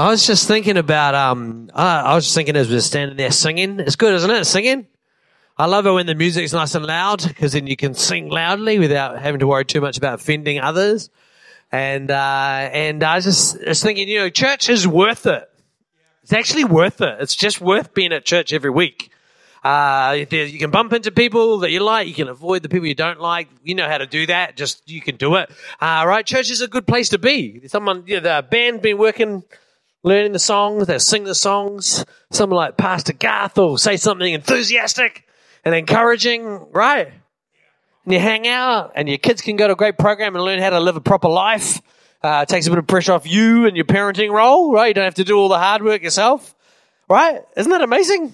I was just thinking about, um, I, I was just thinking as we are standing there singing. It's good, isn't it? Singing. I love it when the music's nice and loud because then you can sing loudly without having to worry too much about offending others. And, uh, and I was just, just thinking, you know, church is worth it. It's actually worth it. It's just worth being at church every week. Uh, you can bump into people that you like. You can avoid the people you don't like. You know how to do that. Just, you can do it. Uh, right? Church is a good place to be. Someone, you know, the band been working learning the songs, they'll sing the songs. Someone like Pastor Garth will say something enthusiastic and encouraging, right? And you hang out, and your kids can go to a great program and learn how to live a proper life. Uh, it takes a bit of pressure off you and your parenting role, right? You don't have to do all the hard work yourself, right? Isn't that amazing?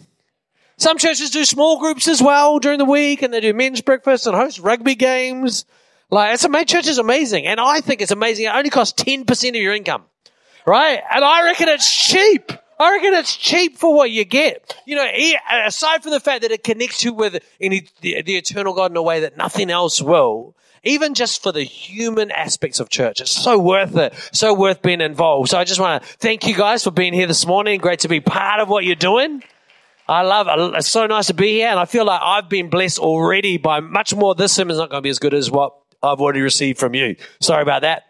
Some churches do small groups as well during the week, and they do men's breakfast and host rugby games. Like, it's amazing. Church is amazing, and I think it's amazing. It only costs ten percent of your income right? And I reckon it's cheap. I reckon it's cheap for what you get. You know, aside from the fact that it connects you with any, the, eternal God in a way that nothing else will, even just for the human aspects of church, it's so worth it. So worth being involved. So I just want to thank you guys for being here this morning. Great to be part of what you're doing. I love it. It's so nice to be here. And I feel like I've been blessed already by much more. This sermon's not going to be as good as what I've already received from you. Sorry about that.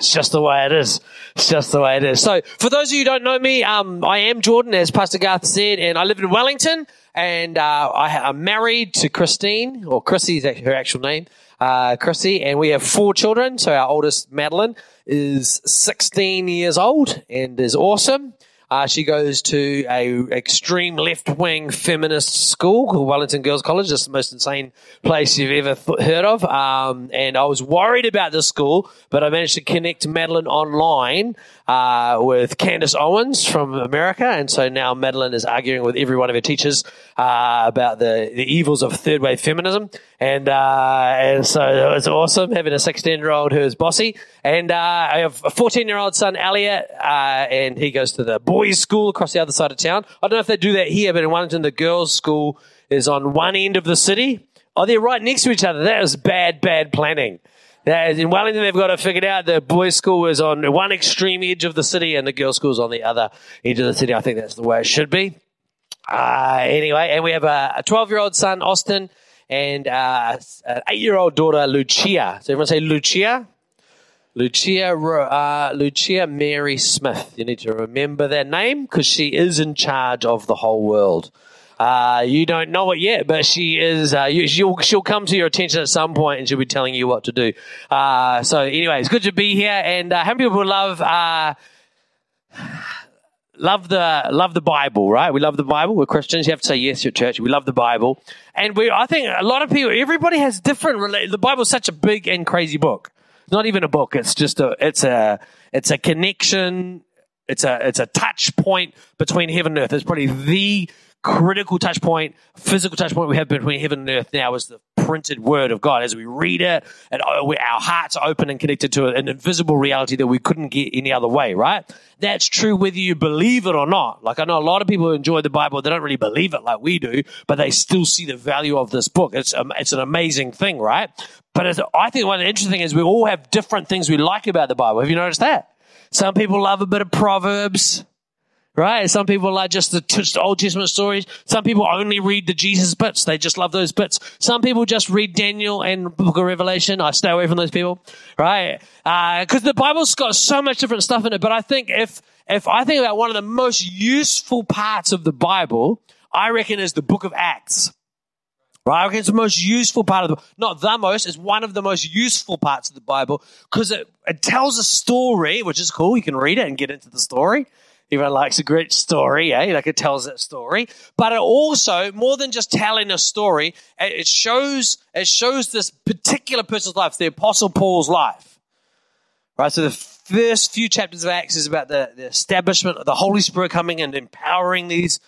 It's just the way it is. It's just the way it is. So, for those of you who don't know me, um, I am Jordan, as Pastor Garth said, and I live in Wellington, and uh, I am married to Christine, or Chrissy is her actual name, uh, Chrissy, and we have four children. So, our oldest, Madeline, is 16 years old and is awesome. Uh, she goes to a extreme left wing feminist school called Wellington Girls College. It's the most insane place you've ever th- heard of. Um, and I was worried about this school, but I managed to connect Madeline online uh, with Candace Owens from America. And so now Madeline is arguing with every one of her teachers uh, about the, the evils of third wave feminism. And, uh, and so it was awesome having a 16 year old who is bossy. And uh, I have a 14 year old son, Elliot, uh, and he goes to the boys boys' school across the other side of town. I don't know if they do that here, but in Wellington, the girls' school is on one end of the city. Oh, they're right next to each other. That is bad, bad planning. That is, in Wellington, they've got to figure it figured out. The boys' school is on one extreme edge of the city, and the girls' school is on the other edge of the city. I think that's the way it should be. Uh, anyway, and we have a 12 year old son, Austin, and uh, an eight year old daughter, Lucia. So everyone say Lucia. Lucia, uh, Lucia Mary Smith. You need to remember that name because she is in charge of the whole world. Uh, you don't know it yet, but she is. Uh, you, she'll she'll come to your attention at some point, and she'll be telling you what to do. Uh, so, anyway, it's good to be here. And uh, how many people love uh, love the love the Bible? Right? We love the Bible. We're Christians. You have to say yes at church. We love the Bible, and we. I think a lot of people. Everybody has different. The Bible is such a big and crazy book not even a book. It's just a, it's a, it's a connection. It's a, it's a touch point between heaven and earth. It's probably the critical touch point, physical touch point we have between heaven and earth now is the printed word of God. As we read it, and our hearts are open and connected to an invisible reality that we couldn't get any other way, right? That's true whether you believe it or not. Like I know a lot of people enjoy the Bible, they don't really believe it like we do, but they still see the value of this book. It's, um, it's an amazing thing, right? But I think one interesting is we all have different things we like about the Bible. Have you noticed that? Some people love a bit of Proverbs right? Some people like just the Old Testament stories. Some people only read the Jesus bits. They just love those bits. Some people just read Daniel and Book of Revelation. I stay away from those people, right? Because uh, the Bible's got so much different stuff in it. But I think if if I think about one of the most useful parts of the Bible, I reckon is the Book of Acts. Right? Reckon it's the most useful part of the not the most, it's one of the most useful parts of the Bible because it, it tells a story, which is cool. You can read it and get into the story. Everyone likes a great story, eh? Like it tells that story. But it also, more than just telling a story, it shows, it shows this particular person's life, the Apostle Paul's life. Right? So the first few chapters of Acts is about the, the establishment of the Holy Spirit coming and empowering these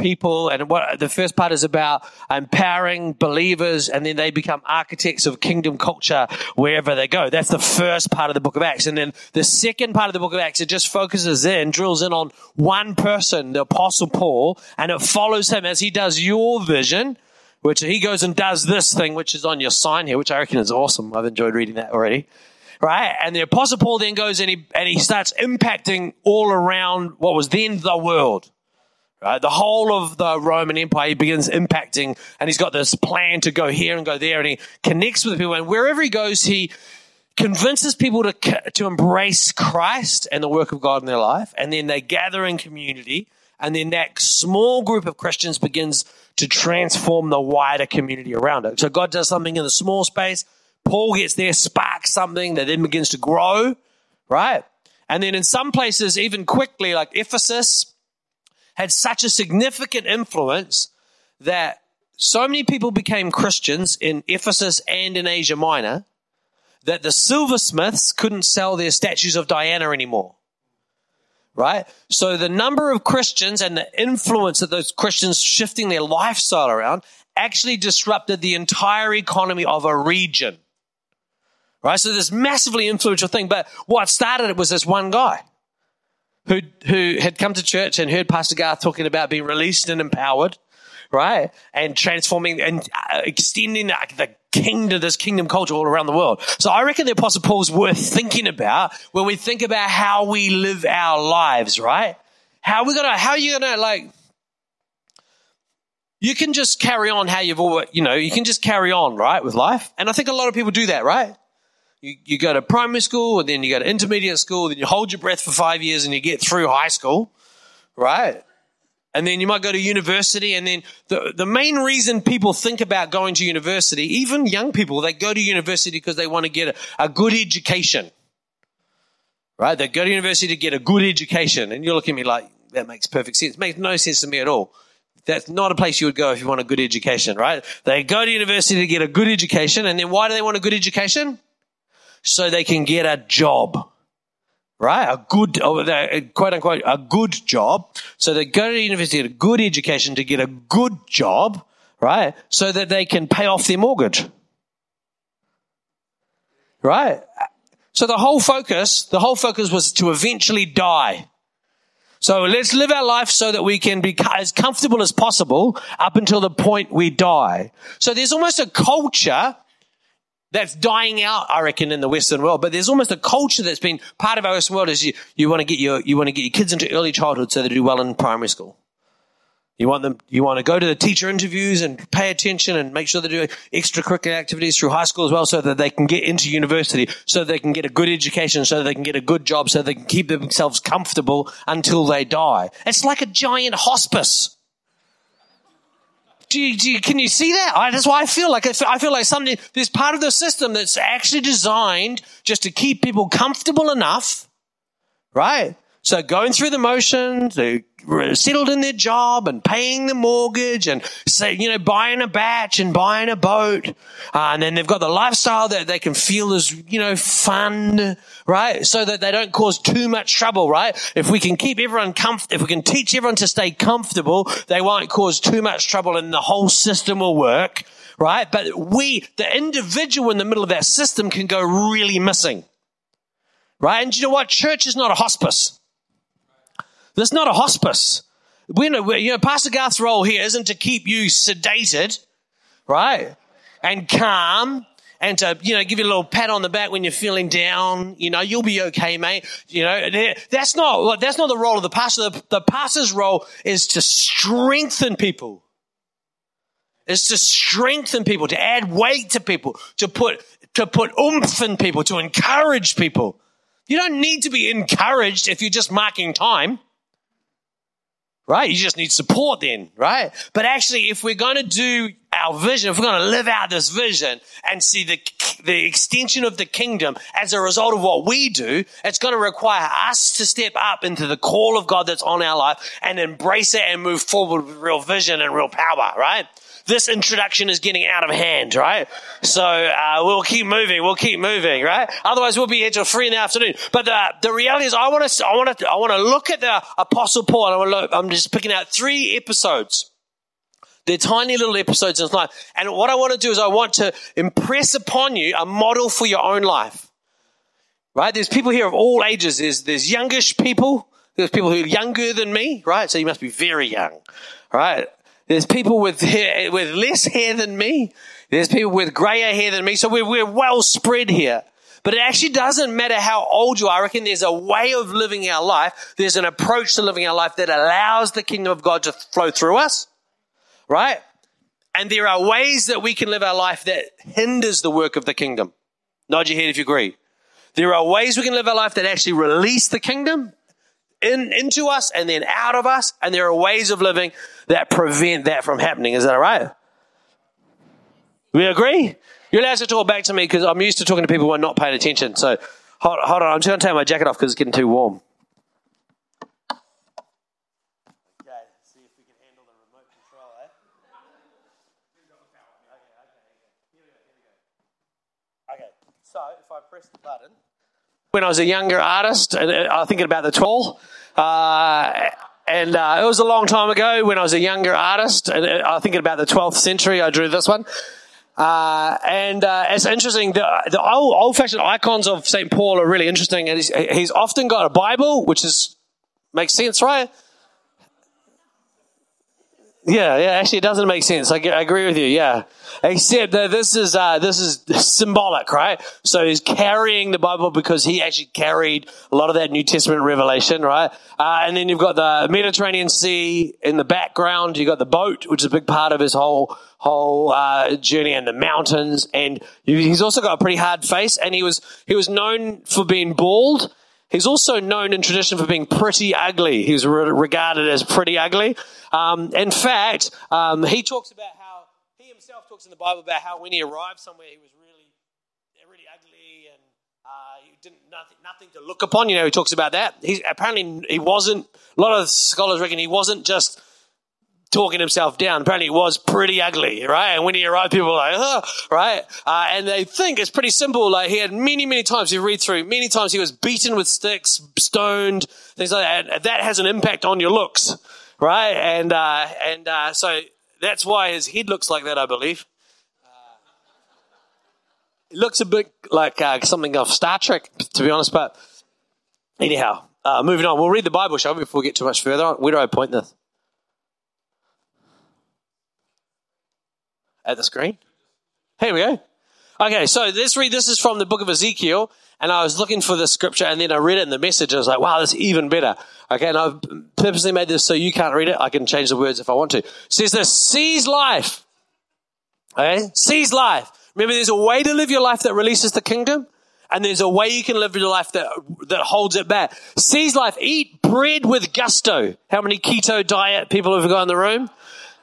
people. And what the first part is about empowering believers, and then they become architects of kingdom culture wherever they go. That's the first part of the book of Acts. And then the second part of the book of Acts, it just focuses in, drills in on one person, the apostle Paul, and it follows him as he does your vision which he goes and does this thing, which is on your sign here, which I reckon is awesome. I've enjoyed reading that already. right? And the apostle Paul then goes and he, and he starts impacting all around what was then the world. Right? The whole of the Roman Empire, he begins impacting, and he's got this plan to go here and go there, and he connects with people. And wherever he goes, he convinces people to, to embrace Christ and the work of God in their life. And then they gather in community, and then that small group of Christians begins to transform the wider community around it. So God does something in the small space. Paul gets there, sparks something that then begins to grow, right? And then in some places, even quickly, like Ephesus, had such a significant influence that so many people became Christians in Ephesus and in Asia Minor that the silversmiths couldn't sell their statues of Diana anymore. Right? So the number of Christians and the influence of those Christians shifting their lifestyle around actually disrupted the entire economy of a region. Right? So this massively influential thing. But what started it was this one guy who, who had come to church and heard Pastor Garth talking about being released and empowered, right? And transforming and uh, extending the, kingdom, this kingdom culture all around the world. So I reckon the Apostle Paul's worth thinking about when we think about how we live our lives, right? How we gonna, how are you gonna like, you can just carry on how you've always, you know, you can just carry on, right, with life. And I think a lot of people do that, right? You, you go to primary school and then you go to intermediate school, then you hold your breath for five years and you get through high school, right? And then you might go to university. And then the, the main reason people think about going to university, even young people, they go to university because they want to get a, a good education. Right? They go to university to get a good education. And you're looking at me like, that makes perfect sense. It makes no sense to me at all. That's not a place you would go if you want a good education, right? They go to university to get a good education. And then why do they want a good education? So they can get a job. Right? A good, oh, quote unquote, a good job. So they go to university, get a good education to get a good job, right? So that they can pay off their mortgage. Right? So the whole focus, the whole focus was to eventually die. So let's live our life so that we can be as comfortable as possible up until the point we die. So there's almost a culture that's dying out, I reckon, in the Western world. But there's almost a culture that's been part of our Western world is you, you want to get your, you want to get your kids into early childhood so they do well in primary school. You want them, you want to go to the teacher interviews and pay attention and make sure they do extracurricular activities through high school as well so that they can get into university, so they can get a good education, so they can get a good job, so they can keep themselves comfortable until they die. It's like a giant hospice. Do you, do you, can you see that? I, that's why I feel like I feel like something. There's part of the system that's actually designed just to keep people comfortable enough, right? So going through the motions, they settled in their job and paying the mortgage and say, you know, buying a bach and buying a boat. Uh, and then they've got the lifestyle that they can feel is, you know, fun, right? So that they don't cause too much trouble, right? If we can keep everyone comfortable, if we can teach everyone to stay comfortable, they won't cause too much trouble and the whole system will work, right? But we, the individual in the middle of that system can go really missing. Right? And you know what? Church is not a hospice. This is not a hospice. We're, we're, you know, Pastor Garth's role here isn't to keep you sedated, right? And calm and to, you know, give you a little pat on the back when you're feeling down. You know, you'll be okay, mate. You know, that's not, that's not the role of the pastor. The, the pastor's role is to strengthen people. Is to strengthen people, to add weight to people, to put, to put oomph in people, to encourage people. You don't need to be encouraged if you're just marking time right? You just need support then, right? But actually, if we're going to do our vision, if we're going to live out this vision and see the, the extension of the kingdom as a result of what we do, it's going to require us to step up into the call of God that's on our life and embrace it and move forward with real vision and real power, right? This introduction is getting out of hand, right? So uh, we'll keep moving. We'll keep moving, right? Otherwise, we'll be here till three in the afternoon. But the, the reality is, I want to, I want to, I want to look at the Apostle Paul. I want to look, I'm just picking out three episodes. They're tiny little episodes in his life. And what I want to do is, I want to impress upon you a model for your own life. Right? There's people here of all ages. There's, there's youngish people. There's people who are younger than me, right? So you must be very young, right? There's people with hair, with less hair than me. There's people with grayer hair than me. So we're, we're well spread here. But it actually doesn't matter how old you are. I reckon there's a way of living our life. There's an approach to living our life that allows the kingdom of God to flow through us. Right? And there are ways that we can live our life that hinders the work of the kingdom. Nod your head if you agree. There are ways we can live our life that actually release the kingdom in, into us and then out of us. And there are ways of living that prevent that from happening. Is that all right? We agree? You're allowed to talk back to me because I'm used to talking to people who are not paying attention. So hold, hold on. I'm just going to take my jacket off because it's getting too warm. Okay, see if we can handle the remote control? Okay, so if I press the button. When I was a younger artist, uh, I'm thinking about the tall, uh, and uh, it was a long time ago when I was a younger artist, and uh, I'm thinking about the 12th century, I drew this one. Uh, and uh, it's interesting. The, the old, old-fashioned icons of Saint Paul are really interesting, and he's, he's often got a Bible, which is makes sense, right? Yeah, yeah. Actually, it doesn't make sense. I, I agree with you. Yeah, except that this is uh, this is symbolic, right? So he's carrying the Bible because he actually carried a lot of that New Testament revelation, right? Uh, and then you've got the Mediterranean Sea in the background. You've got the boat, which is a big part of his whole whole uh, journey, and the mountains. And he's also got a pretty hard face, and he was he was known for being bald. He's also known in tradition for being pretty ugly. He's re- regarded as pretty ugly. Um, in fact, um, he talks about how he himself talks in the Bible about how when he arrived somewhere, he was really, really ugly and uh, he didn't nothing, nothing to look upon. You know, he talks about that. He apparently he wasn't. A lot of scholars reckon he wasn't just talking himself down. Apparently, he was pretty ugly, right? And when he arrived, people were like, oh, right? Uh, and they think it's pretty simple. Like he had many, many times, you read through, many times he was beaten with sticks, stoned, things like that. That has an impact on your looks, right? And, uh, and, uh, so that's why his head looks like that, I believe. Uh, it looks a bit like uh, something off Star Trek, to be honest, but anyhow, uh, moving on. We'll read the Bible, shall we, before we get too much further on? Where do I point this? At the screen? Here we go. Okay, so let's read. This is from the book of Ezekiel, and I was looking for the scripture, and then I read it in the message. I was like, wow, that's even better. Okay, and I've purposely made this so you can't read it. I can change the words if I want to. It says this, seize life. Okay, seize life. Remember, there's a way to live your life that releases the kingdom, and there's a way you can live your life that, that holds it back. Seize life. Eat bread with gusto. How many keto diet people have got in the room?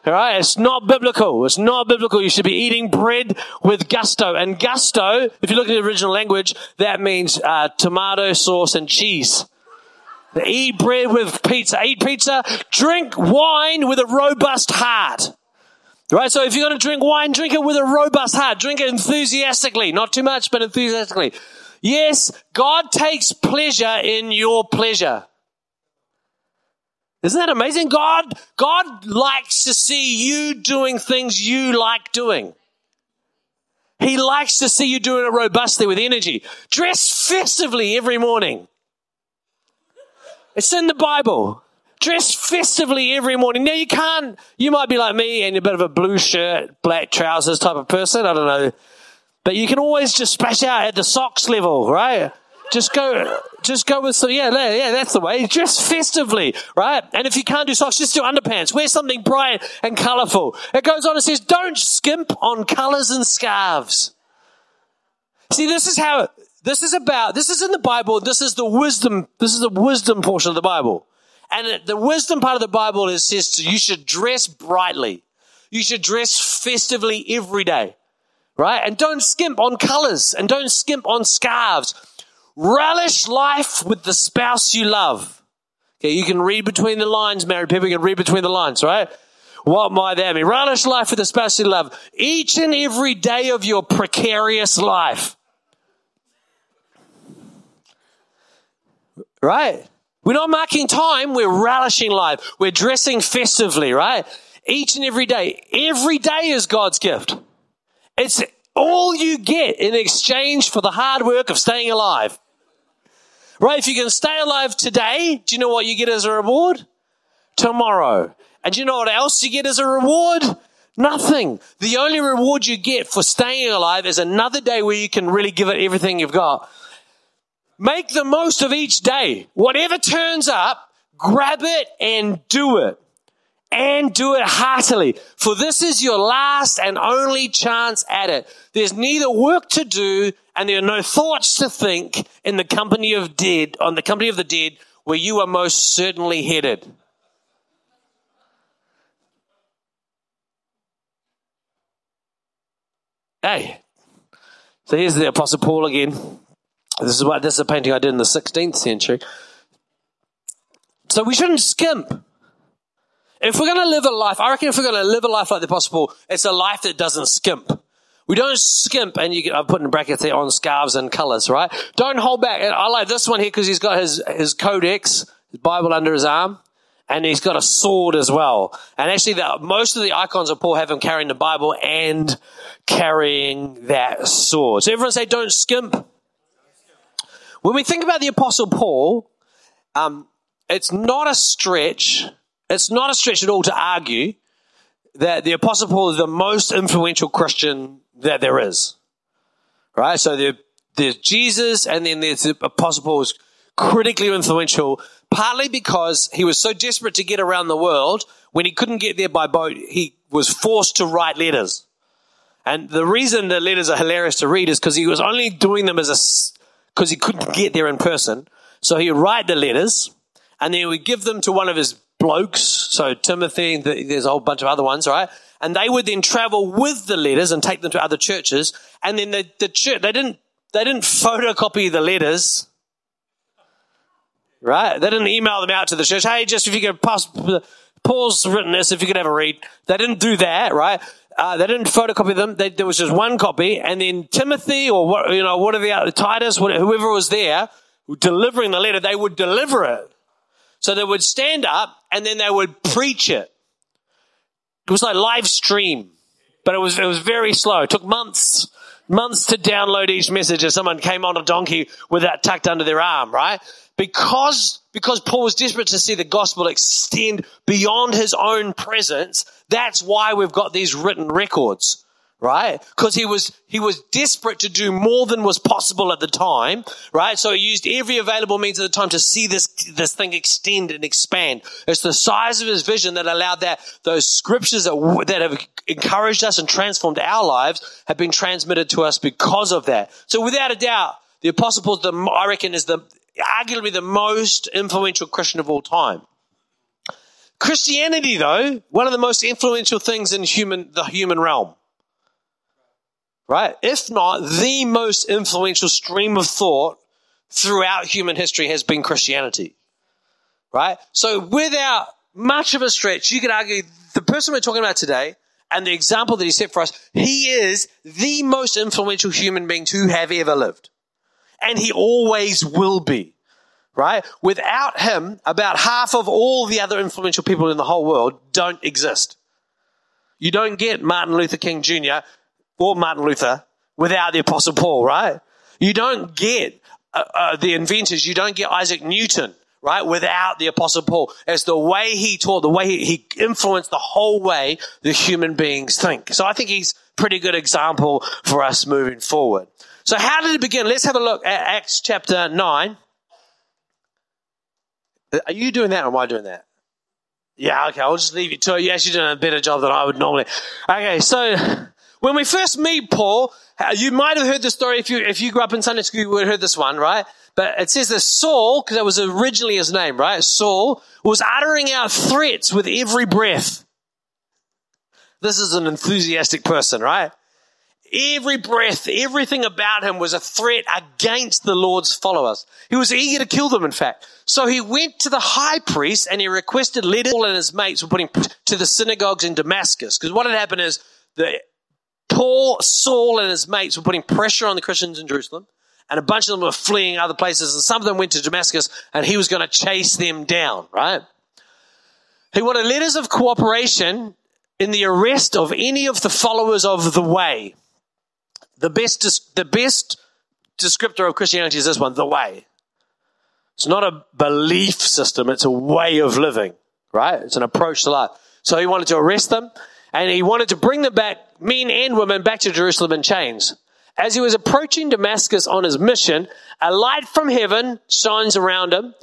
All right, it's not biblical. It's not biblical. You should be eating bread with gusto. And gusto, if you look at the original language, that means uh, tomato sauce and cheese. Eat bread with pizza. Eat pizza. Drink wine with a robust heart. Right? So if you're going to drink wine, drink it with a robust heart. Drink it enthusiastically. Not too much, but enthusiastically. Yes, God takes pleasure in your pleasure. Isn't that amazing? God, God likes to see you doing things you like doing. He likes to see you doing it robustly with energy. Dress festively every morning. It's in the Bible. Dress festively every morning. Now you can't, you might be like me and a bit of a blue shirt, black trousers type of person. I don't know. But you can always just splash out at the socks level, right? Just go, just go with some, yeah, yeah, that's the way. Dress festively, right? And if you can't do socks, just do underpants. Wear something bright and colorful. It goes on and says, don't skimp on colors and scarves. See, this is how, this is about, this is in the Bible. This is the wisdom, this is the wisdom portion of the Bible. And the wisdom part of the Bible is says you should dress brightly. You should dress festively every day, right? And don't skimp on colors and don't skimp on scarves. Relish life with the spouse you love. Okay, you can read between the lines, married people can read between the lines, right? What might that mean? Relish life with the spouse you love. Each and every day of your precarious life. Right? We're not marking time, we're relishing life. We're dressing festively, right? Each and every day. Every day is God's gift. It's all you get in exchange for the hard work of staying alive. Right? If you can stay alive today, do you know what you get as a reward? Tomorrow. And do you know what else you get as a reward? Nothing. The only reward you get for staying alive is another day where you can really give it everything you've got. Make the most of each day. Whatever turns up, grab it and do it. And do it heartily. For this is your last and only chance at it. There's neither work to do and there are no thoughts to think in the company of dead, on the company of the dead, where you are most certainly headed. Hey, so here's the Apostle Paul again. This is what this is a painting I did in the 16th century. So we shouldn't skimp. If we're going to live a life, I reckon if we're going to live a life like the Apostle Paul, it's a life that doesn't skimp. We don't skimp, and you can, I've put in brackets there on scarves and colors, right? Don't hold back. And I like this one here because he's got his, his codex, his Bible under his arm, and he's got a sword as well. And actually, the, most of the icons of Paul have him carrying the Bible and carrying that sword. So everyone say, don't skimp. When we think about the Apostle Paul, um, it's not a stretch. It's not a stretch at all to argue that the Apostle Paul is the most influential Christian that there is. Right? So there, there's Jesus, and then there's the Apostle Paul is critically influential, partly because he was so desperate to get around the world, when he couldn't get there by boat, he was forced to write letters. And the reason the letters are hilarious to read is because he was only doing them as a, because he couldn't get there in person. So he would write the letters, and then he would give them to one of his blokes, so Timothy, there's a whole bunch of other ones, right? And they would then travel with the letters and take them to other churches. And then the, the church, they didn't, they didn't photocopy the letters, right? They didn't email them out to the church. Hey, just if you could pass, Paul's written this, if you could have a read. They didn't do that, right? Uh, they didn't photocopy them. They, there was just one copy, and then Timothy or what you know, whatever the Titus, whoever was there delivering the letter, they would deliver it. So they would stand up and then they would preach it. It was like live stream, but it was, it was very slow. It took months, months to download each message as someone came on a donkey with that tucked under their arm, right? Because, because Paul was desperate to see the gospel extend beyond his own presence, that's why we've got these written records right? Because he was, he was desperate to do more than was possible at the time, right? So he used every available means at the time to see this, this thing extend and expand. It's the size of his vision that allowed that, those scriptures that, that have encouraged us and transformed our lives have been transmitted to us because of that. So without a doubt, the apostle Paul, the, I reckon, is the, arguably the most influential Christian of all time. Christianity, though, one of the most influential things in human, the human realm right? If not the most influential stream of thought throughout human history has been Christianity, right? So without much of a stretch, you could argue the person we're talking about today and the example that he set for us, he is the most influential human being to have ever lived. And he always will be, right? Without him, about half of all the other influential people in the whole world don't exist. You don't get Martin Luther King Jr or Martin Luther without the Apostle Paul, right? You don't get uh, uh, the inventors, you don't get Isaac Newton, right, without the Apostle Paul. As the way he taught, the way he, he influenced the whole way the human beings think. So I think he's pretty good example for us moving forward. So how did it begin? Let's have a look at Acts chapter 9. Are you doing that or am I doing that? Yeah, okay, I'll just leave you to it. You're actually doing a better job than I would normally. Okay, so when we first meet Paul, uh, you might have heard the story if you, if you grew up in Sunday school, you would have heard this one, right? But it says that Saul, because that was originally his name, right? Saul was uttering out threats with every breath. This is an enthusiastic person, right? Every breath, everything about him was a threat against the Lord's followers. He was eager to kill them, in fact. So he went to the high priest and he requested letters and his mates were putting to the synagogues in Damascus. Because what had happened is the Paul, Saul, and his mates were putting pressure on the Christians in Jerusalem, and a bunch of them were fleeing other places, and some of them went to Damascus, and he was going to chase them down, right? He wanted letters of cooperation in the arrest of any of the followers of the way. The best, the best descriptor of Christianity is this one, the way. It's not a belief system, it's a way of living, right? It's an approach to life. So he wanted to arrest them and he wanted to bring them back, men and women, back to Jerusalem in chains. As he was approaching Damascus on his mission, a light from heaven shines around him,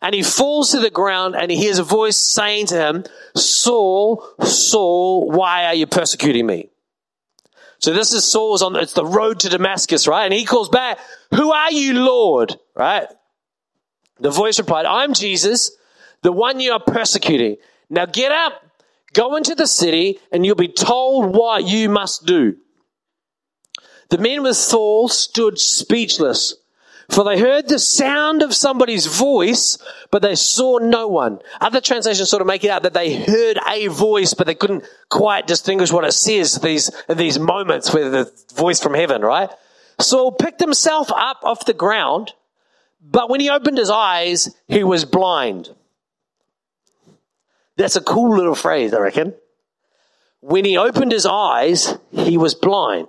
and he falls to the ground and he hears a voice saying to him, Saul, Saul, why are you persecuting me? So this is Saul's on, it's the road to Damascus, right? And he calls back, who are you, Lord? Right? The voice replied, I'm Jesus, the one you are persecuting. Now get up, go into the city, and you'll be told what you must do. The men with Saul stood speechless, for they heard the sound of somebody's voice, but they saw no one. Other translations sort of make it out that they heard a voice, but they couldn't quite distinguish what it says these, these moments with the voice from heaven, right? Saul picked himself up off the ground, but when he opened his eyes, he was blind. That's a cool little phrase, I reckon. When he opened his eyes, he was blind.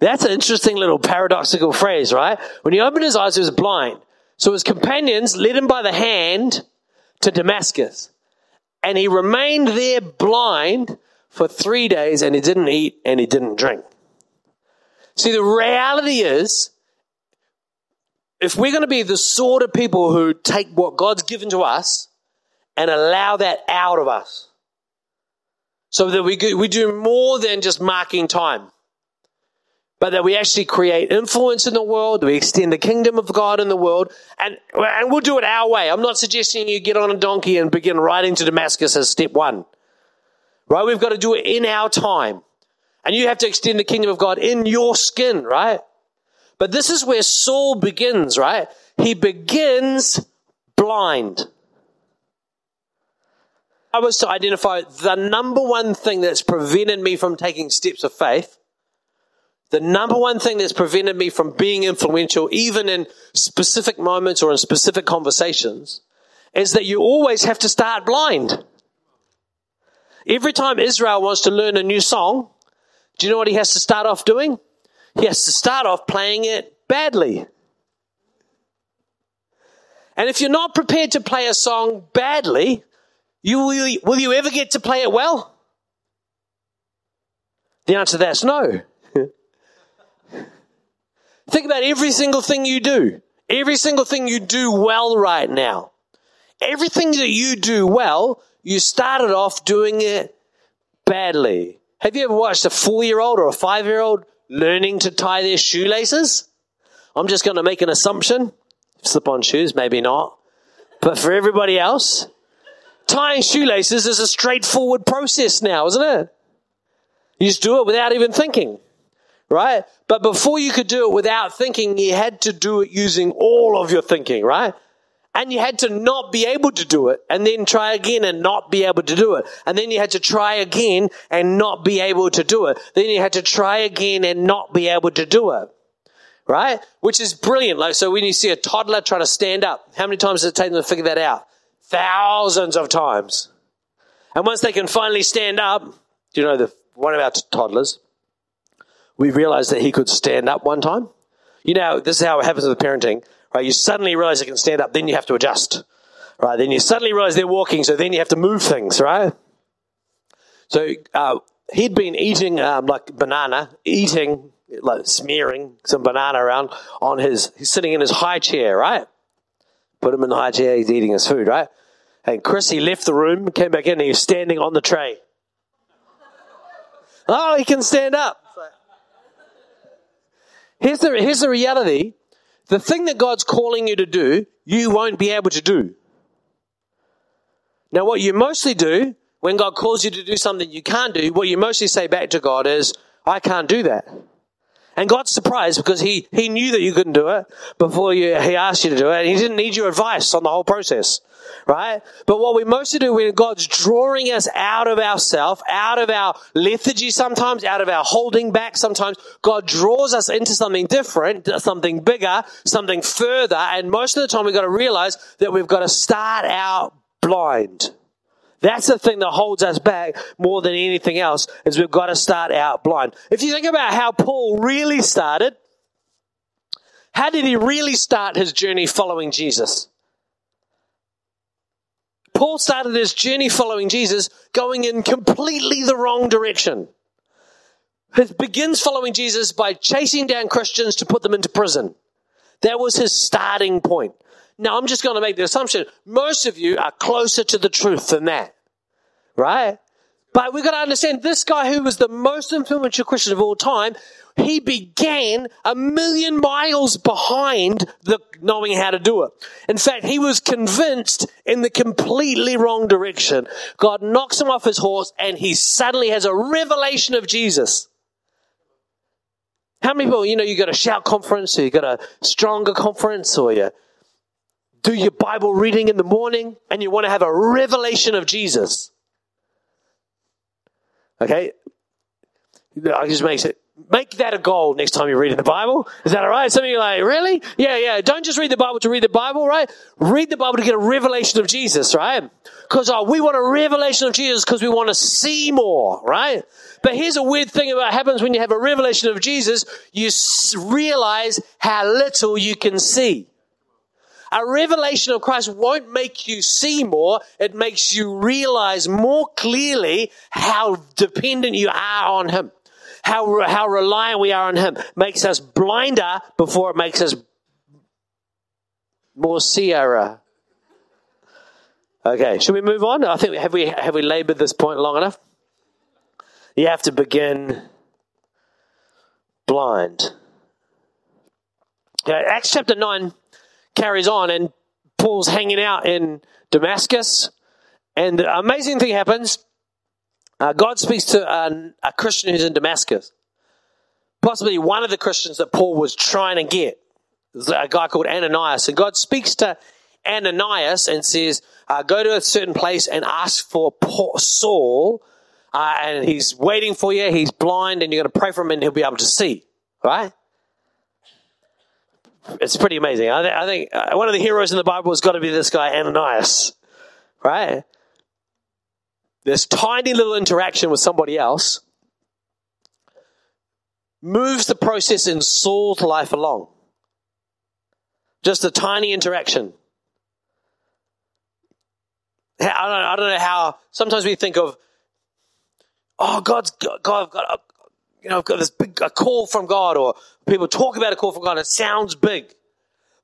That's an interesting little paradoxical phrase, right? When he opened his eyes, he was blind. So his companions led him by the hand to Damascus. And he remained there blind for three days and he didn't eat and he didn't drink. See, the reality is, if we're going to be the sort of people who take what God's given to us and allow that out of us, so that we, we do more than just marking time but that we actually create influence in the world, we extend the kingdom of God in the world, and, and we'll do it our way. I'm not suggesting you get on a donkey and begin riding to Damascus as step one. Right? We've got to do it in our time. And you have to extend the kingdom of God in your skin, right? But this is where Saul begins, right? He begins blind. I was to identify the number one thing that's prevented me from taking steps of faith the number one thing that's prevented me from being influential, even in specific moments or in specific conversations, is that you always have to start blind. Every time Israel wants to learn a new song, do you know what he has to start off doing? He has to start off playing it badly. And if you're not prepared to play a song badly, you will, will you ever get to play it well? The answer to that's no. Think about every single thing you do. Every single thing you do well right now. Everything that you do well, you started off doing it badly. Have you ever watched a four year old or a five year old learning to tie their shoelaces? I'm just going to make an assumption. Slip on shoes, maybe not. But for everybody else, tying shoelaces is a straightforward process now, isn't it? You just do it without even thinking right? But before you could do it without thinking, you had to do it using all of your thinking, right? And you had to not be able to do it and then try again and not be able to do it. And then you had to try again and not be able to do it. Then you had to try again and not be able to do it. Right? Which is brilliant. Like, so when you see a toddler trying to stand up, how many times does it take them to figure that out? Thousands of times. And once they can finally stand up, do you know the, one of our toddlers, we realized that he could stand up one time. You know, this is how it happens with parenting, right? You suddenly realize he can stand up, then you have to adjust, right? Then you suddenly realize they're walking, so then you have to move things, right? So uh, he'd been eating um, like banana, eating like smearing some banana around on his. He's sitting in his high chair, right? Put him in the high chair. He's eating his food, right? And Chris, he left the room, came back in, and he's standing on the tray. Oh, he can stand up. Here's the, here's the reality. The thing that God's calling you to do, you won't be able to do. Now, what you mostly do when God calls you to do something you can't do, what you mostly say back to God is, I can't do that. And God's surprised because he, he knew that you couldn't do it before you, he asked you to do it. And he didn't need your advice on the whole process right? But what we mostly do when God's drawing us out of ourself, out of our lethargy sometimes, out of our holding back sometimes, God draws us into something different, something bigger, something further. And most of the time we've got to realize that we've got to start out blind. That's the thing that holds us back more than anything else is we've got to start out blind. If you think about how Paul really started, how did he really start his journey following Jesus? Paul started his journey following Jesus going in completely the wrong direction. He begins following Jesus by chasing down Christians to put them into prison. That was his starting point. Now, I'm just going to make the assumption most of you are closer to the truth than that. Right? But we've got to understand this guy who was the most influential Christian of all time, he began a million miles behind the knowing how to do it. In fact, he was convinced in the completely wrong direction. God knocks him off his horse and he suddenly has a revelation of Jesus. How many people, you know, you got a shout conference or you got a stronger conference or you do your Bible reading in the morning and you want to have a revelation of Jesus. Okay? I just make it make that a goal next time you're reading the Bible. Is that all right? Some of you like, really? Yeah, yeah. Don't just read the Bible to read the Bible, right? Read the Bible to get a revelation of Jesus, right? Because oh, we want a revelation of Jesus because we want to see more, right? But here's a weird thing about happens when you have a revelation of Jesus, you realize how little you can see. A revelation of Christ won't make you see more. It makes you realize more clearly how dependent you are on Him. How, how reliant we are on Him. Makes us blinder before it makes us more seerer. Okay, should we move on? I think have we have we labored this point long enough? You have to begin blind. Acts chapter 9 carries on, and Paul's hanging out in Damascus. And the amazing thing happens uh, God speaks to a, Christian who's in Damascus, possibly one of the Christians that Paul was trying to get. a guy called Ananias. And God speaks to Ananias and says, uh, Go to a certain place and ask for Paul, Saul. Uh, and he's waiting for you. He's blind, and you're going to pray for him, and he'll be able to see. Right? It's pretty amazing. I, th- I think uh, one of the heroes in the Bible has got to be this guy, Ananias. Right? This tiny little interaction with somebody else moves the process in Saul's life along. Just a tiny interaction. I don't, I don't know how, sometimes we think of, oh, God's, God, a, you know, I've got this big a call from God, or people talk about a call from God. It sounds big,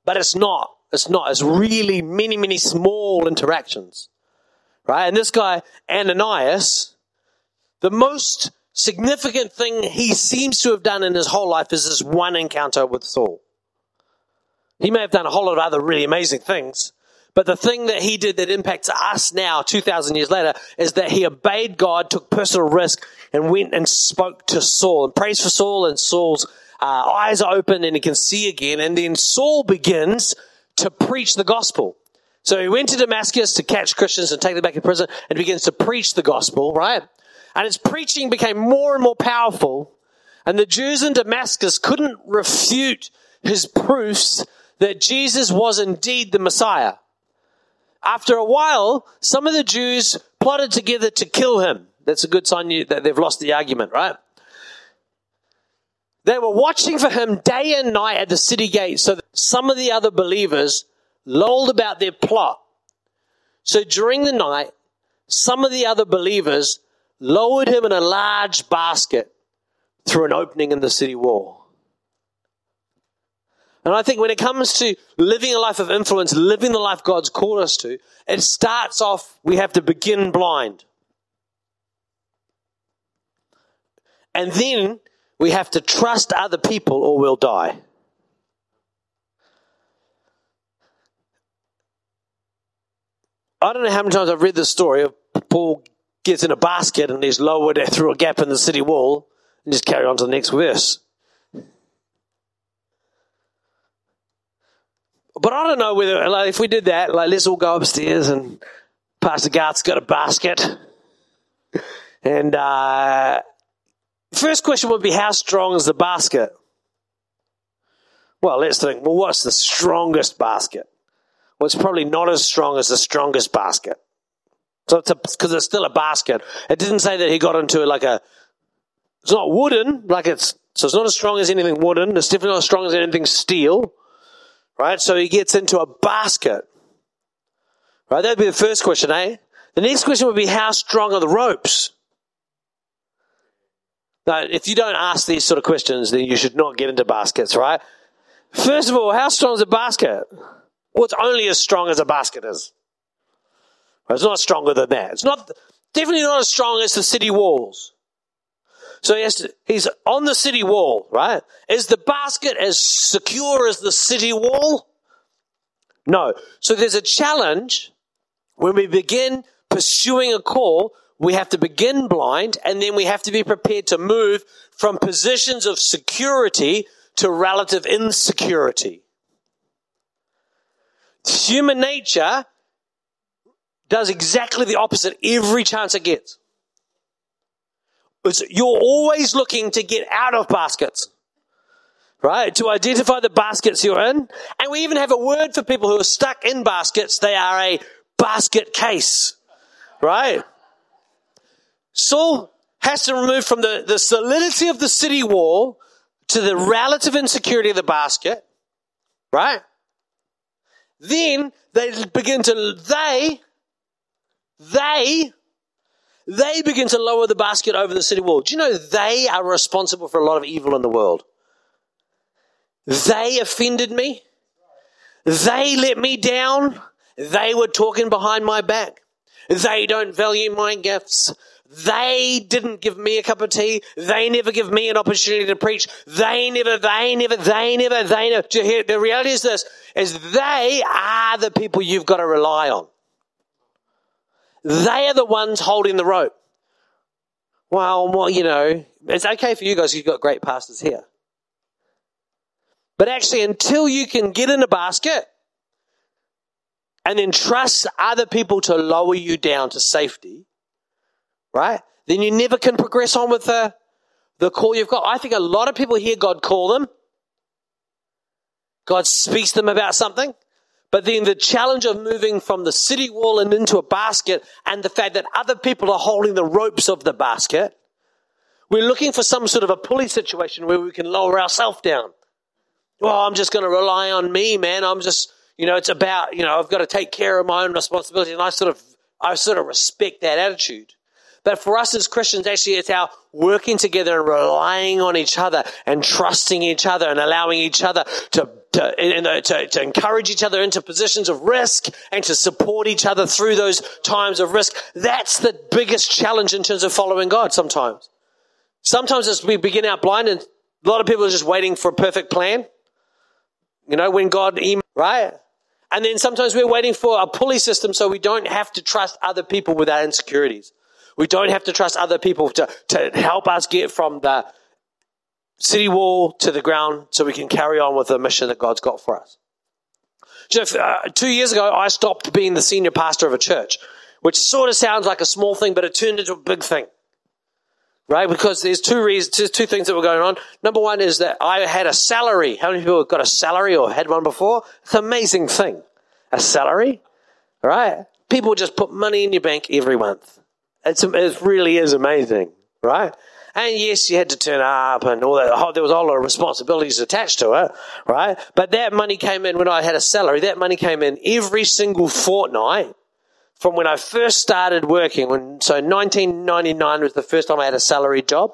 but it's not. It's not. It's really many, many small interactions, right? And this guy Ananias, the most significant thing he seems to have done in his whole life is this one encounter with Saul. He may have done a whole lot of other really amazing things, but the thing that he did that impacts us now, 2,000 years later, is that he obeyed God, took personal risk, and went and spoke to Saul and prays for Saul, and Saul's uh, eyes are open and he can see again. And then Saul begins to preach the gospel. So he went to Damascus to catch Christians and take them back to prison and begins to preach the gospel, right? And his preaching became more and more powerful. And the Jews in Damascus couldn't refute his proofs that Jesus was indeed the Messiah. After a while, some of the Jews plotted together to kill him. That's a good sign that they've lost the argument, right? They were watching for him day and night at the city gate so that some of the other believers lolled about their plot. So during the night, some of the other believers lowered him in a large basket through an opening in the city wall. And I think when it comes to living a life of influence, living the life God's called us to, it starts off, we have to begin blind. And then we have to trust other people or we'll die. I don't know how many times I've read the story of Paul gets in a basket and he's lowered through a gap in the city wall and just carry on to the next verse. But I don't know whether, like, if we did that, like, let's all go upstairs and Pastor Garth's got a basket. And uh, first question would be, how strong is the basket? Well, let's think, well, what's the strongest basket? Well, it's probably not as strong as the strongest basket. So it's because it's still a basket. It didn't say that he got into like a, it's not wooden, like it's, so it's not as strong as anything wooden. It's definitely not as strong as anything steel. Right? So he gets into a basket. Right? That'd be the first question, eh? The next question would be how strong are the ropes? Now, if you don't ask these sort of questions, then you should not get into baskets, right? First of all, how strong is a basket? Well, it's only as strong as a basket is. It's not stronger than that. It's not definitely not as strong as the city walls. So he to, he's on the city wall, right? Is the basket as secure as the city wall? No. So there's a challenge when we begin pursuing a call. We have to begin blind and then we have to be prepared to move from positions of security to relative insecurity. Human nature does exactly the opposite every chance it gets. You're always looking to get out of baskets, right? To identify the baskets you're in. And we even have a word for people who are stuck in baskets. They are a basket case, right? Saul has to remove from the, the solidity of the city wall to the relative insecurity of the basket, right? Then they begin to, they, they they begin to lower the basket over the city wall. Do you know they are responsible for a lot of evil in the world? They offended me. They let me down. They were talking behind my back. They don't value my gifts. They didn't give me a cup of tea. They never give me an opportunity to preach. They never, they never, they never, they never. The reality is this, is they are the people you've got to rely on. They are the ones holding the rope. Well, well, you know, it's okay for you guys. You've got great pastors here. But actually, until you can get in a basket and then trust other people to lower you down to safety, right? Then you never can progress on with the, the call you've got. I think a lot of people hear God call them. God speaks to them about something. But then the challenge of moving from the city wall and into a basket and the fact that other people are holding the ropes of the basket, we're looking for some sort of a pulley situation where we can lower ourselves down. Well, I'm just going to rely on me, man. I'm just, you know, it's about, you know, I've got to take care of my own responsibility. And I sort of, I sort of respect that attitude. But for us as Christians, actually, it's our working together and relying on each other and trusting each other and allowing each other to, to, uh, to, to encourage each other into positions of risk and to support each other through those times of risk. That's the biggest challenge in terms of following God sometimes. Sometimes as we begin out blind and a lot of people are just waiting for a perfect plan. You know, when God, right? And then sometimes we're waiting for a pulley system so we don't have to trust other people with our insecurities. We don't have to trust other people to, to help us get from the city wall to the ground so we can carry on with the mission that God's got for us. Jeff, uh, two years ago, I stopped being the senior pastor of a church, which sort of sounds like a small thing, but it turned into a big thing. Right? Because there's two reasons, two things that were going on. Number one is that I had a salary. How many people have got a salary or had one before? It's an amazing thing. A salary, right? People just put money in your bank every month. It's, it really is amazing, right? And yes, you had to turn up and all that. Oh, there was a lot of responsibilities attached to it, right? But that money came in when I had a salary. That money came in every single fortnight from when I first started working. When, so 1999 was the first time I had a salary job,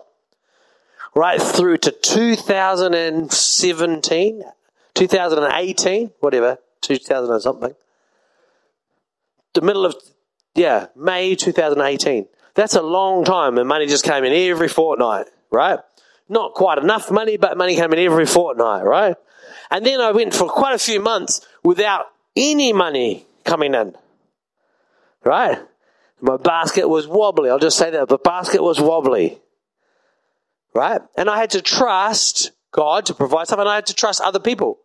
right through to 2017, 2018, whatever, 2000 or something. The middle of yeah, May 2018. That's a long time and money just came in every fortnight, right? Not quite enough money, but money came in every fortnight, right? And then I went for quite a few months without any money coming in, right? My basket was wobbly. I'll just say that. The basket was wobbly, right? And I had to trust God to provide something. I had to trust other people.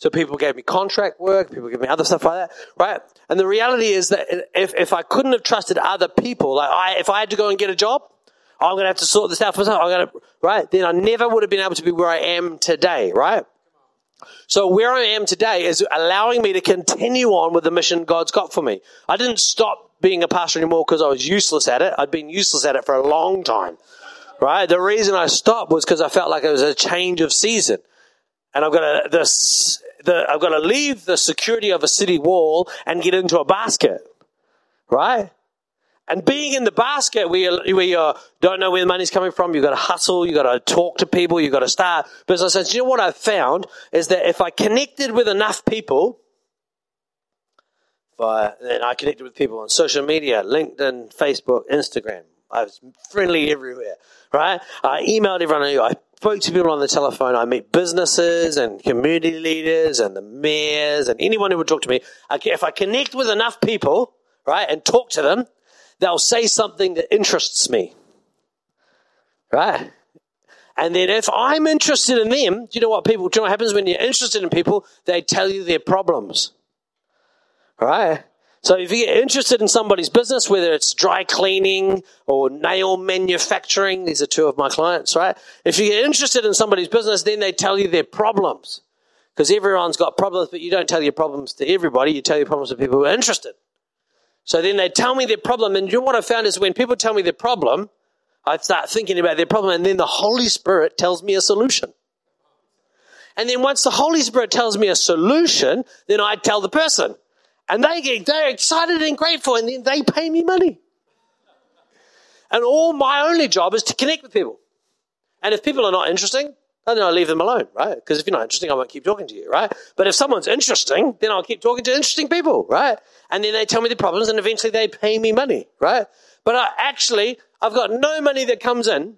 So people gave me contract work, people gave me other stuff like that, right? And the reality is that if, if I couldn't have trusted other people, like I, if I had to go and get a job, I'm going to have to sort this out for myself. I'm going to, right? Then I never would have been able to be where I am today, right? So where I am today is allowing me to continue on with the mission God's got for me. I didn't stop being a pastor anymore because I was useless at it. I'd been useless at it for a long time, right? The reason I stopped was because I felt like it was a change of season. And I've got to, this, the, I've got to leave the security of a city wall and get into a basket. right? And being in the basket where where you uh, don't know where the money's coming from, you've got to hustle, you've got to talk to people, you've got to start business. And you know what I've found is that if I connected with enough people, and I connected with people on social media, LinkedIn, Facebook, Instagram, I was friendly everywhere, right? I emailed everyone I knew. I spoke to people on the telephone. I meet businesses and community leaders and the mayors and anyone who would talk to me. If I connect with enough people, right, and talk to them, they'll say something that interests me. Right? And then if I'm interested in them, do you know what people, do you know what happens when you're interested in people? They tell you their problems. Right? So if you get interested in somebody's business, whether it's dry cleaning or nail manufacturing, these are two of my clients, right? If you get interested in somebody's business, then they tell you their problems. Because everyone's got problems, but you don't tell your problems to everybody, you tell your problems to people who are interested. So then they tell me their problem. And what I found is when people tell me their problem, I start thinking about their problem, and then the Holy Spirit tells me a solution. And then once the Holy Spirit tells me a solution, then I tell the person. And they get they're excited and grateful, and then they pay me money. And all my only job is to connect with people. And if people are not interesting, then I leave them alone, right? Because if you're not interesting, I won't keep talking to you, right? But if someone's interesting, then I'll keep talking to interesting people, right? And then they tell me the problems and eventually they pay me money, right? But I, actually, I've got no money that comes in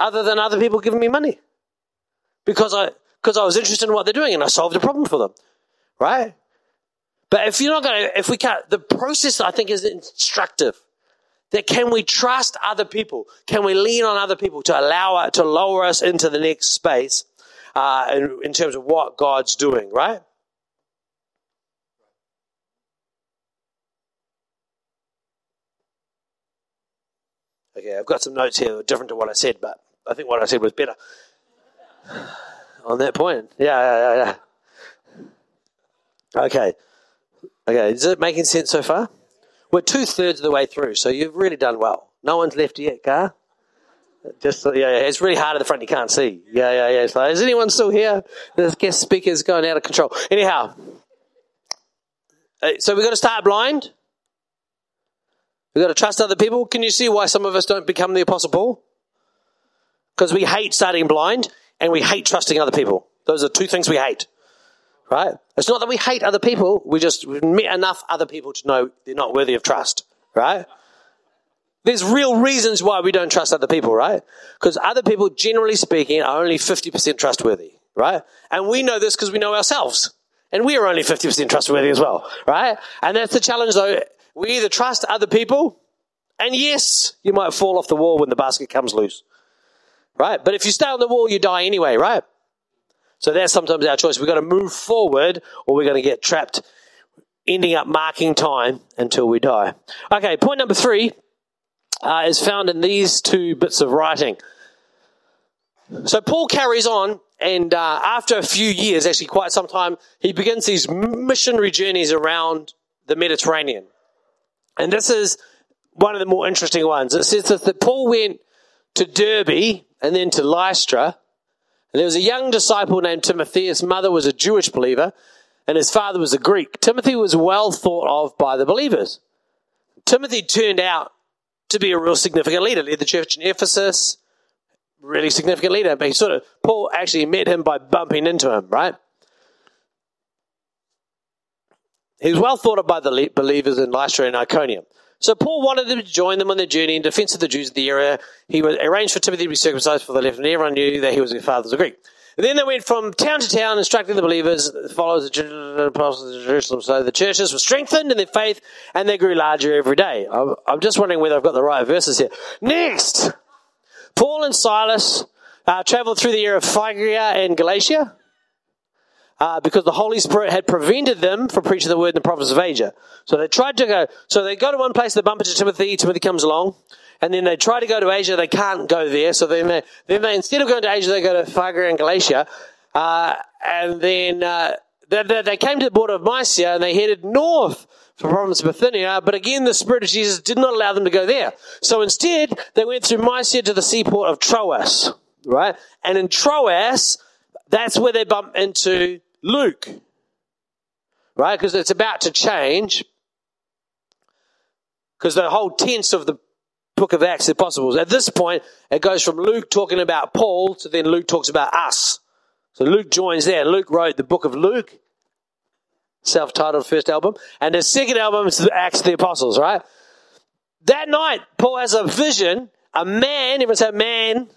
other than other people giving me money. Because I, because I was interested in what they're doing and I solved a problem for them, right? But if you're not going to, if we can't, the process I think is instructive that can we trust other people? Can we lean on other people to allow to lower us into the next space uh, in, in terms of what God's doing, right? Okay, I've got some notes here different to what I said, but I think what I said was better on that point. Yeah, yeah, yeah, yeah. Okay. Okay, is it making sense so far? We're two thirds of the way through, so you've really done well. No one's left yet, Gar. Just yeah, yeah, it's really hard at the front. You can't see. Yeah, yeah, yeah. So, is anyone still here? The guest speaker's going out of control. Anyhow, so we've got to start blind. We've got to trust other people. Can you see why some of us don't become the Apostle Paul? Because we hate starting blind and we hate trusting other people. Those are two things we hate. Right? It's not that we hate other people, we just met enough other people to know they're not worthy of trust. Right? There's real reasons why we don't trust other people, right? Because other people, generally speaking, are only 50% trustworthy, right? And we know this because we know ourselves. And we are only 50% trustworthy as well, right? And that's the challenge though. We either trust other people, and yes, you might fall off the wall when the basket comes loose, right? But if you stay on the wall, you die anyway, right? So that's sometimes our choice. We've got to move forward or we're going to get trapped, ending up marking time until we die. Okay, point number three uh, is found in these two bits of writing. So Paul carries on, and uh, after a few years, actually quite some time, he begins these missionary journeys around the Mediterranean. And this is one of the more interesting ones. It says that Paul went to Derbe and then to Lystra, and there was a young disciple named Timothy. His mother was a Jewish believer, and his father was a Greek. Timothy was well thought of by the believers. Timothy turned out to be a real significant leader, led the church in Ephesus, really significant leader. But he sort of, Paul actually met him by bumping into him, right? He was well thought of by the believers in Lystra and Iconium. So Paul wanted them to join them on their journey in defense of the Jews of the area. He arranged for Timothy to be circumcised for the left, and everyone knew that he was their father's a Greek. And then they went from town to town, instructing the believers, the followers of the followers of Jerusalem. So the churches were strengthened in their faith, and they grew larger every day. I'm just wondering whether I've got the right verses here. Next, Paul and Silas uh, traveled through the area of Phrygia and Galatia uh, because the Holy Spirit had prevented them from preaching the word in the province of Asia. So they tried to go, so they go to one place, they bump into Timothy, Timothy comes along, and then they try to go to Asia, they can't go there, so then they, then they instead of going to Asia, they go to Phrygia and Galatia, uh, and then uh, they, they, came to the border of Mysia and they headed north for the province of Bithynia, but again, the Spirit of Jesus did not allow them to go there. So instead, they went through Mysia to the seaport of Troas, right? And in Troas, that's where they bump into Luke, right? Because it's about to change. Because the whole tense of the book of Acts, the Apostles, at this point, it goes from Luke talking about Paul to then Luke talks about us. So Luke joins there. Luke wrote the book of Luke, self-titled first album, and the second album is Acts of the Apostles, right? That night, Paul has a vision. A man, everyone say a man,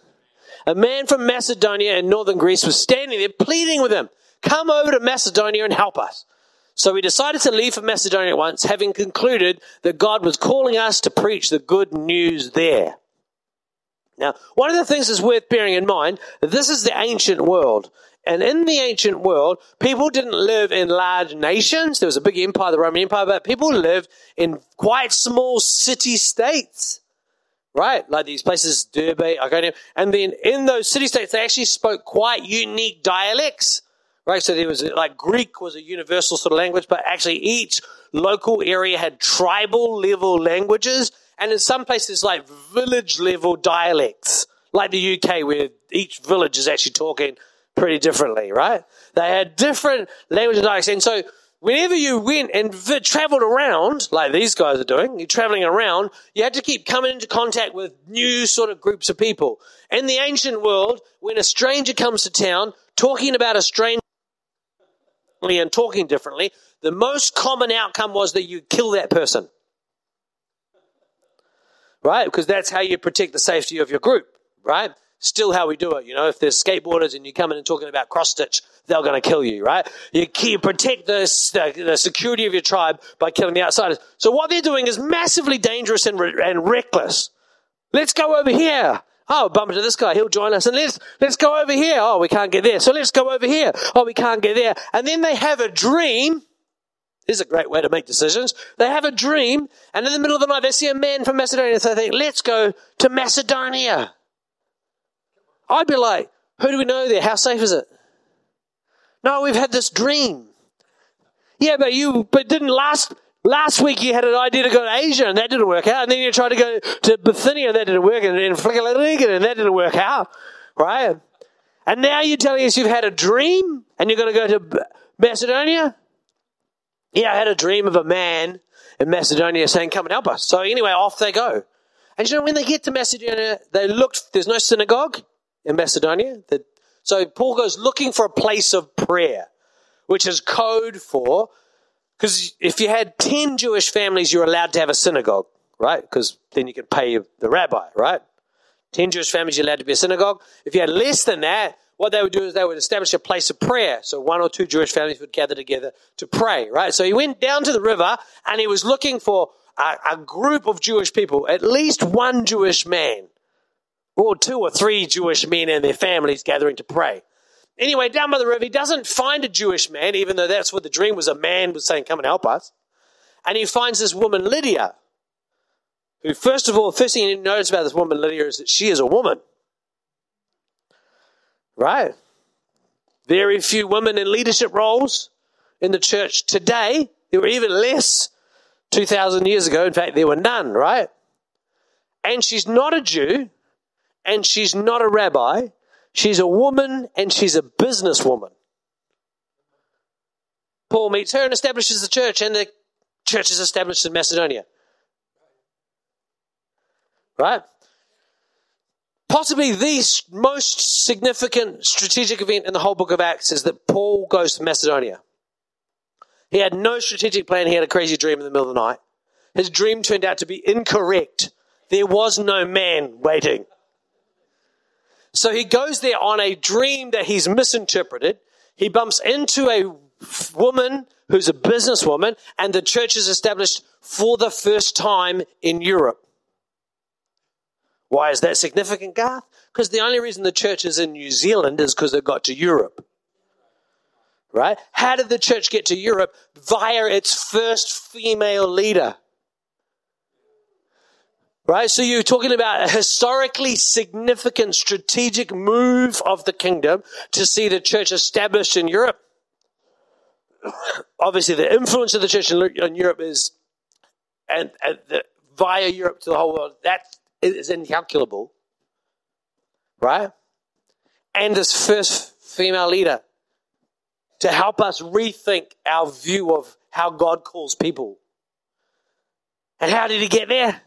a man from Macedonia in northern Greece was standing there pleading with him, come over to Macedonia and help us. So we decided to leave for Macedonia at once, having concluded that God was calling us to preach the good news there. Now, one of the things that's worth bearing in mind, this is the ancient world. And in the ancient world, people didn't live in large nations. There was a big empire, the Roman Empire, but people lived in quite small city states. Right? Like these places, Derbe, Iconium. And then in those city states, they actually spoke quite unique dialects. Right? So there was like Greek was a universal sort of language, but actually each local area had tribal level languages. And in some places, like village level dialects, like the UK, where each village is actually talking pretty differently, right? They had different language dialects. And so whenever you went and v- traveled around, like these guys are doing, you're traveling around, you had to keep coming into contact with new sort of groups of people. In the ancient world, when a stranger comes to town, talking about a stranger and talking differently, the most common outcome was that you kill that person. Right? Because that's how you protect the safety of your group, right? Still how we do it. You know, if there's skateboarders and you come in and talking about cross stitch, they're going to kill you, right? You, you protect the, the, the, security of your tribe by killing the outsiders. So what they're doing is massively dangerous and, re- and reckless. Let's go over here. Oh, bump into this guy. He'll join us. And let's, let's go over here. Oh, we can't get there. So let's go over here. Oh, we can't get there. And then they have a dream. This is a great way to make decisions. They have a dream. And in the middle of the night, they see a man from Macedonia. So they think, let's go to Macedonia. I'd be like, who do we know there? How safe is it? No, we've had this dream. Yeah, but you, but didn't last, last week you had an idea to go to Asia and that didn't work out. And then you tried to go to Bithynia and that didn't work. And then Flickalarigan and that didn't work out. Right? And now you're telling us you've had a dream and you're going to go to Macedonia? Yeah, I had a dream of a man in Macedonia saying, come and help us. So anyway, off they go. And you know, when they get to Macedonia, they looked, there's no synagogue in Macedonia. So Paul goes looking for a place of prayer, which is code for, because if you had 10 Jewish families, you're allowed to have a synagogue, right? Because then you could pay the rabbi, right? 10 Jewish families, you're allowed to be a synagogue. If you had less than that, what they would do is they would establish a place of prayer. So one or two Jewish families would gather together to pray, right? So he went down to the river and he was looking for a, a group of Jewish people, at least one Jewish man or two or three Jewish men and their families gathering to pray. Anyway, down by the river, he doesn't find a Jewish man, even though that's what the dream was. A man was saying, Come and help us. And he finds this woman, Lydia, who, first of all, first thing you notice about this woman, Lydia, is that she is a woman. Right? Very few women in leadership roles in the church today. There were even less 2,000 years ago. In fact, there were none, right? And she's not a Jew and she's not a rabbi. She's a woman and she's a businesswoman. Paul meets her and establishes the church, and the church is established in Macedonia. Right? Possibly the most significant strategic event in the whole book of Acts is that Paul goes to Macedonia. He had no strategic plan. He had a crazy dream in the middle of the night. His dream turned out to be incorrect. There was no man waiting. So he goes there on a dream that he's misinterpreted. He bumps into a woman who's a businesswoman, and the church is established for the first time in Europe. Why is that significant, Garth? Because the only reason the church is in New Zealand is because it got to Europe. Right? How did the church get to Europe? Via its first female leader. Right? So you're talking about a historically significant strategic move of the kingdom to see the church established in Europe. Obviously, the influence of the church in Europe is, and, and the, via Europe to the whole world, that is incalculable. Right? And this first female leader to help us rethink our view of how God calls people And how did he get there?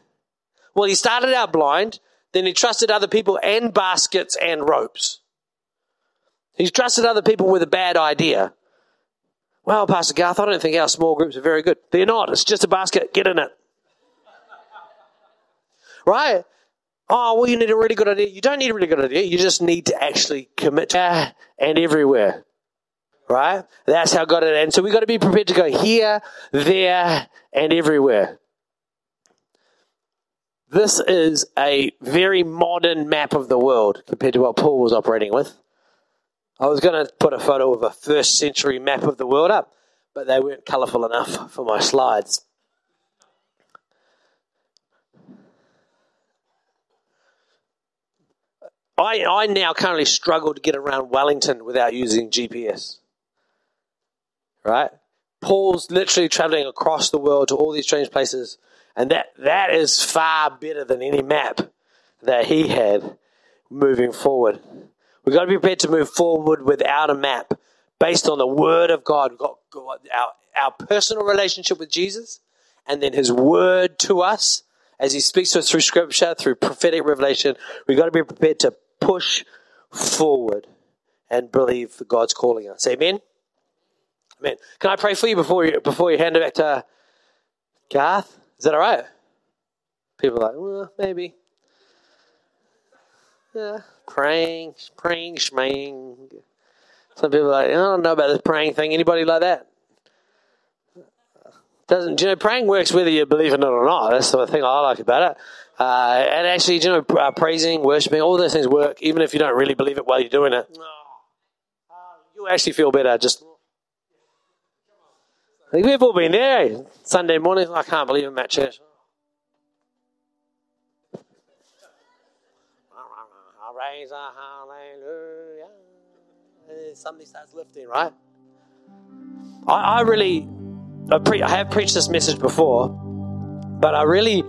Well, he started out blind, then he trusted other people and baskets and ropes. He's trusted other people with a bad idea. Well, Pastor Garth, I don't think our small groups are very good. They're not. It's just a basket. Get in it. right? Oh, well, you need a really good idea. You don't need a really good idea. You just need to actually commit to and everywhere. Right? That's how God it. And so we've got to be prepared to go here, there, and everywhere. This is a very modern map of the world compared to what Paul was operating with. I was going to put a photo of a first century map of the world up, but they weren't colourful enough for my slides. I, I now currently struggle to get around Wellington without using GPS. Right? Paul's literally traveling across the world to all these strange places, and that, that is far better than any map that he had moving forward. We've got to be prepared to move forward without a map based on the Word of God. We've got our, our personal relationship with Jesus and then His Word to us as He speaks to us through Scripture, through prophetic revelation. We've got to be prepared to push forward and believe that God's calling us. Amen? Amen. Can I pray for you before you, before you hand it back to Garth? Is that all right? People are like, well, maybe. Yeah, praying, praying, schmaying. Some people are like, I don't know about this praying thing. Anybody like that? Doesn't you know? Praying works whether you believe in it or not. That's the thing I like about it. Uh, and actually, you know, uh, praising, worshiping, all those things work, even if you don't really believe it while you're doing it. You actually feel better just. We've all been there. Sunday morning, I can't believe I'm at church. Praise hallelujah. Something starts lifting, right? I, I really, I, pre- I have preached this message before, but I really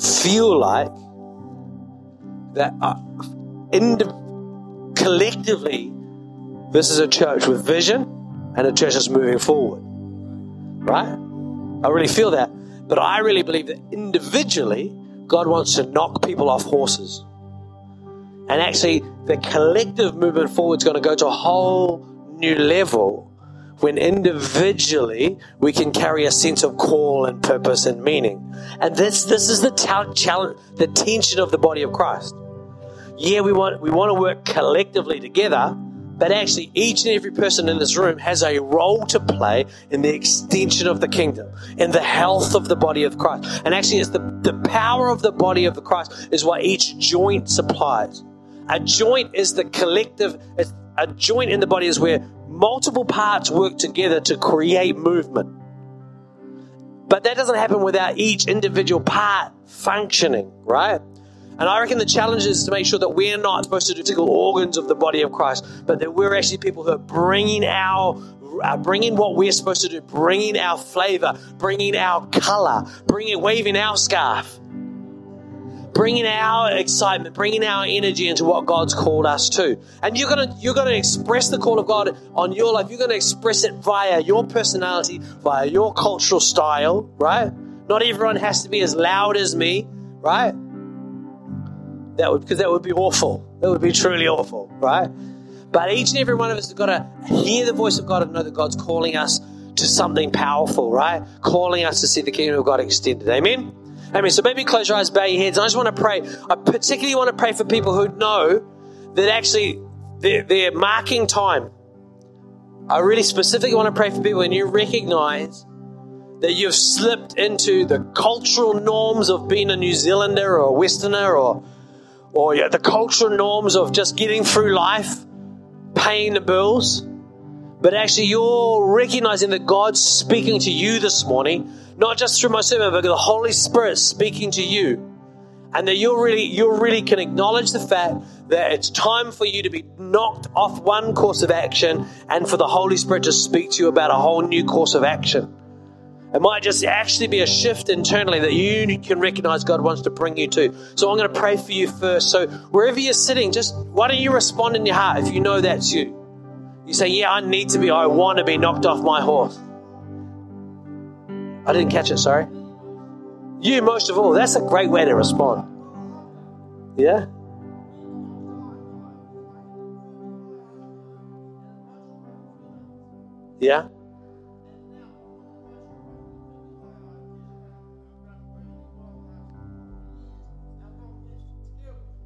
feel like that uh, collectively, this is a church with vision and the church is moving forward. Right? I really feel that. But I really believe that individually, God wants to knock people off horses. And actually, the collective movement forward is going to go to a whole new level when individually we can carry a sense of call and purpose and meaning. And this this is the challenge, the tension of the body of Christ. Yeah, we want we want to work collectively together, but actually each and every person in this room has a role to play in the extension of the kingdom, in the health of the body of Christ. And actually it's the, the power of the body of the Christ is what each joint supplies. A joint is the collective, a joint in the body is where multiple parts work together to create movement. But that doesn't happen without each individual part functioning, right? And I reckon the challenge is to make sure that we're not supposed to do physical organs of the body of Christ, but that we're actually people who are bringing our uh, bringing what we're supposed to do, bringing our flavor, bringing our color, bringing waving our scarf bringing our excitement, bringing our energy into what God's called us to. And you're gonna you're gonna express the call of God on your life. You're gonna express it via your personality, via your cultural style, right? Not everyone has to be as loud as me, right? That would because that would be awful. That would be truly awful, right? But each and every one of us has got to hear the voice of God and know that God's calling us to something powerful, right? Calling us to see the kingdom of God extended. Amen. Amen. So maybe close your eyes, bow your heads. I just want to pray. I particularly want to pray for people who know that actually they're, they're marking time. I really specifically want to pray for people and you recognize that you've slipped into the cultural norms of being a New Zealander or a Westerner or, or yeah, the cultural norms of just getting through life, paying the bills. But actually, you're recognizing that God's speaking to you this morning not just through my sermon, but the Holy Spirit speaking to you. And that you really, you really can acknowledge the fact that it's time for you to be knocked off one course of action and for the Holy Spirit to speak to you about a whole new course of action. It might just actually be a shift internally that you can recognize God wants to bring you to. So I'm going to pray for you first. So wherever you're sitting, just why don't you respond in your heart if you know that's you? You say, Yeah, I need to be, I want to be knocked off my horse. I didn't catch it, sorry. You most of all. That's a great way to respond. Yeah? Yeah?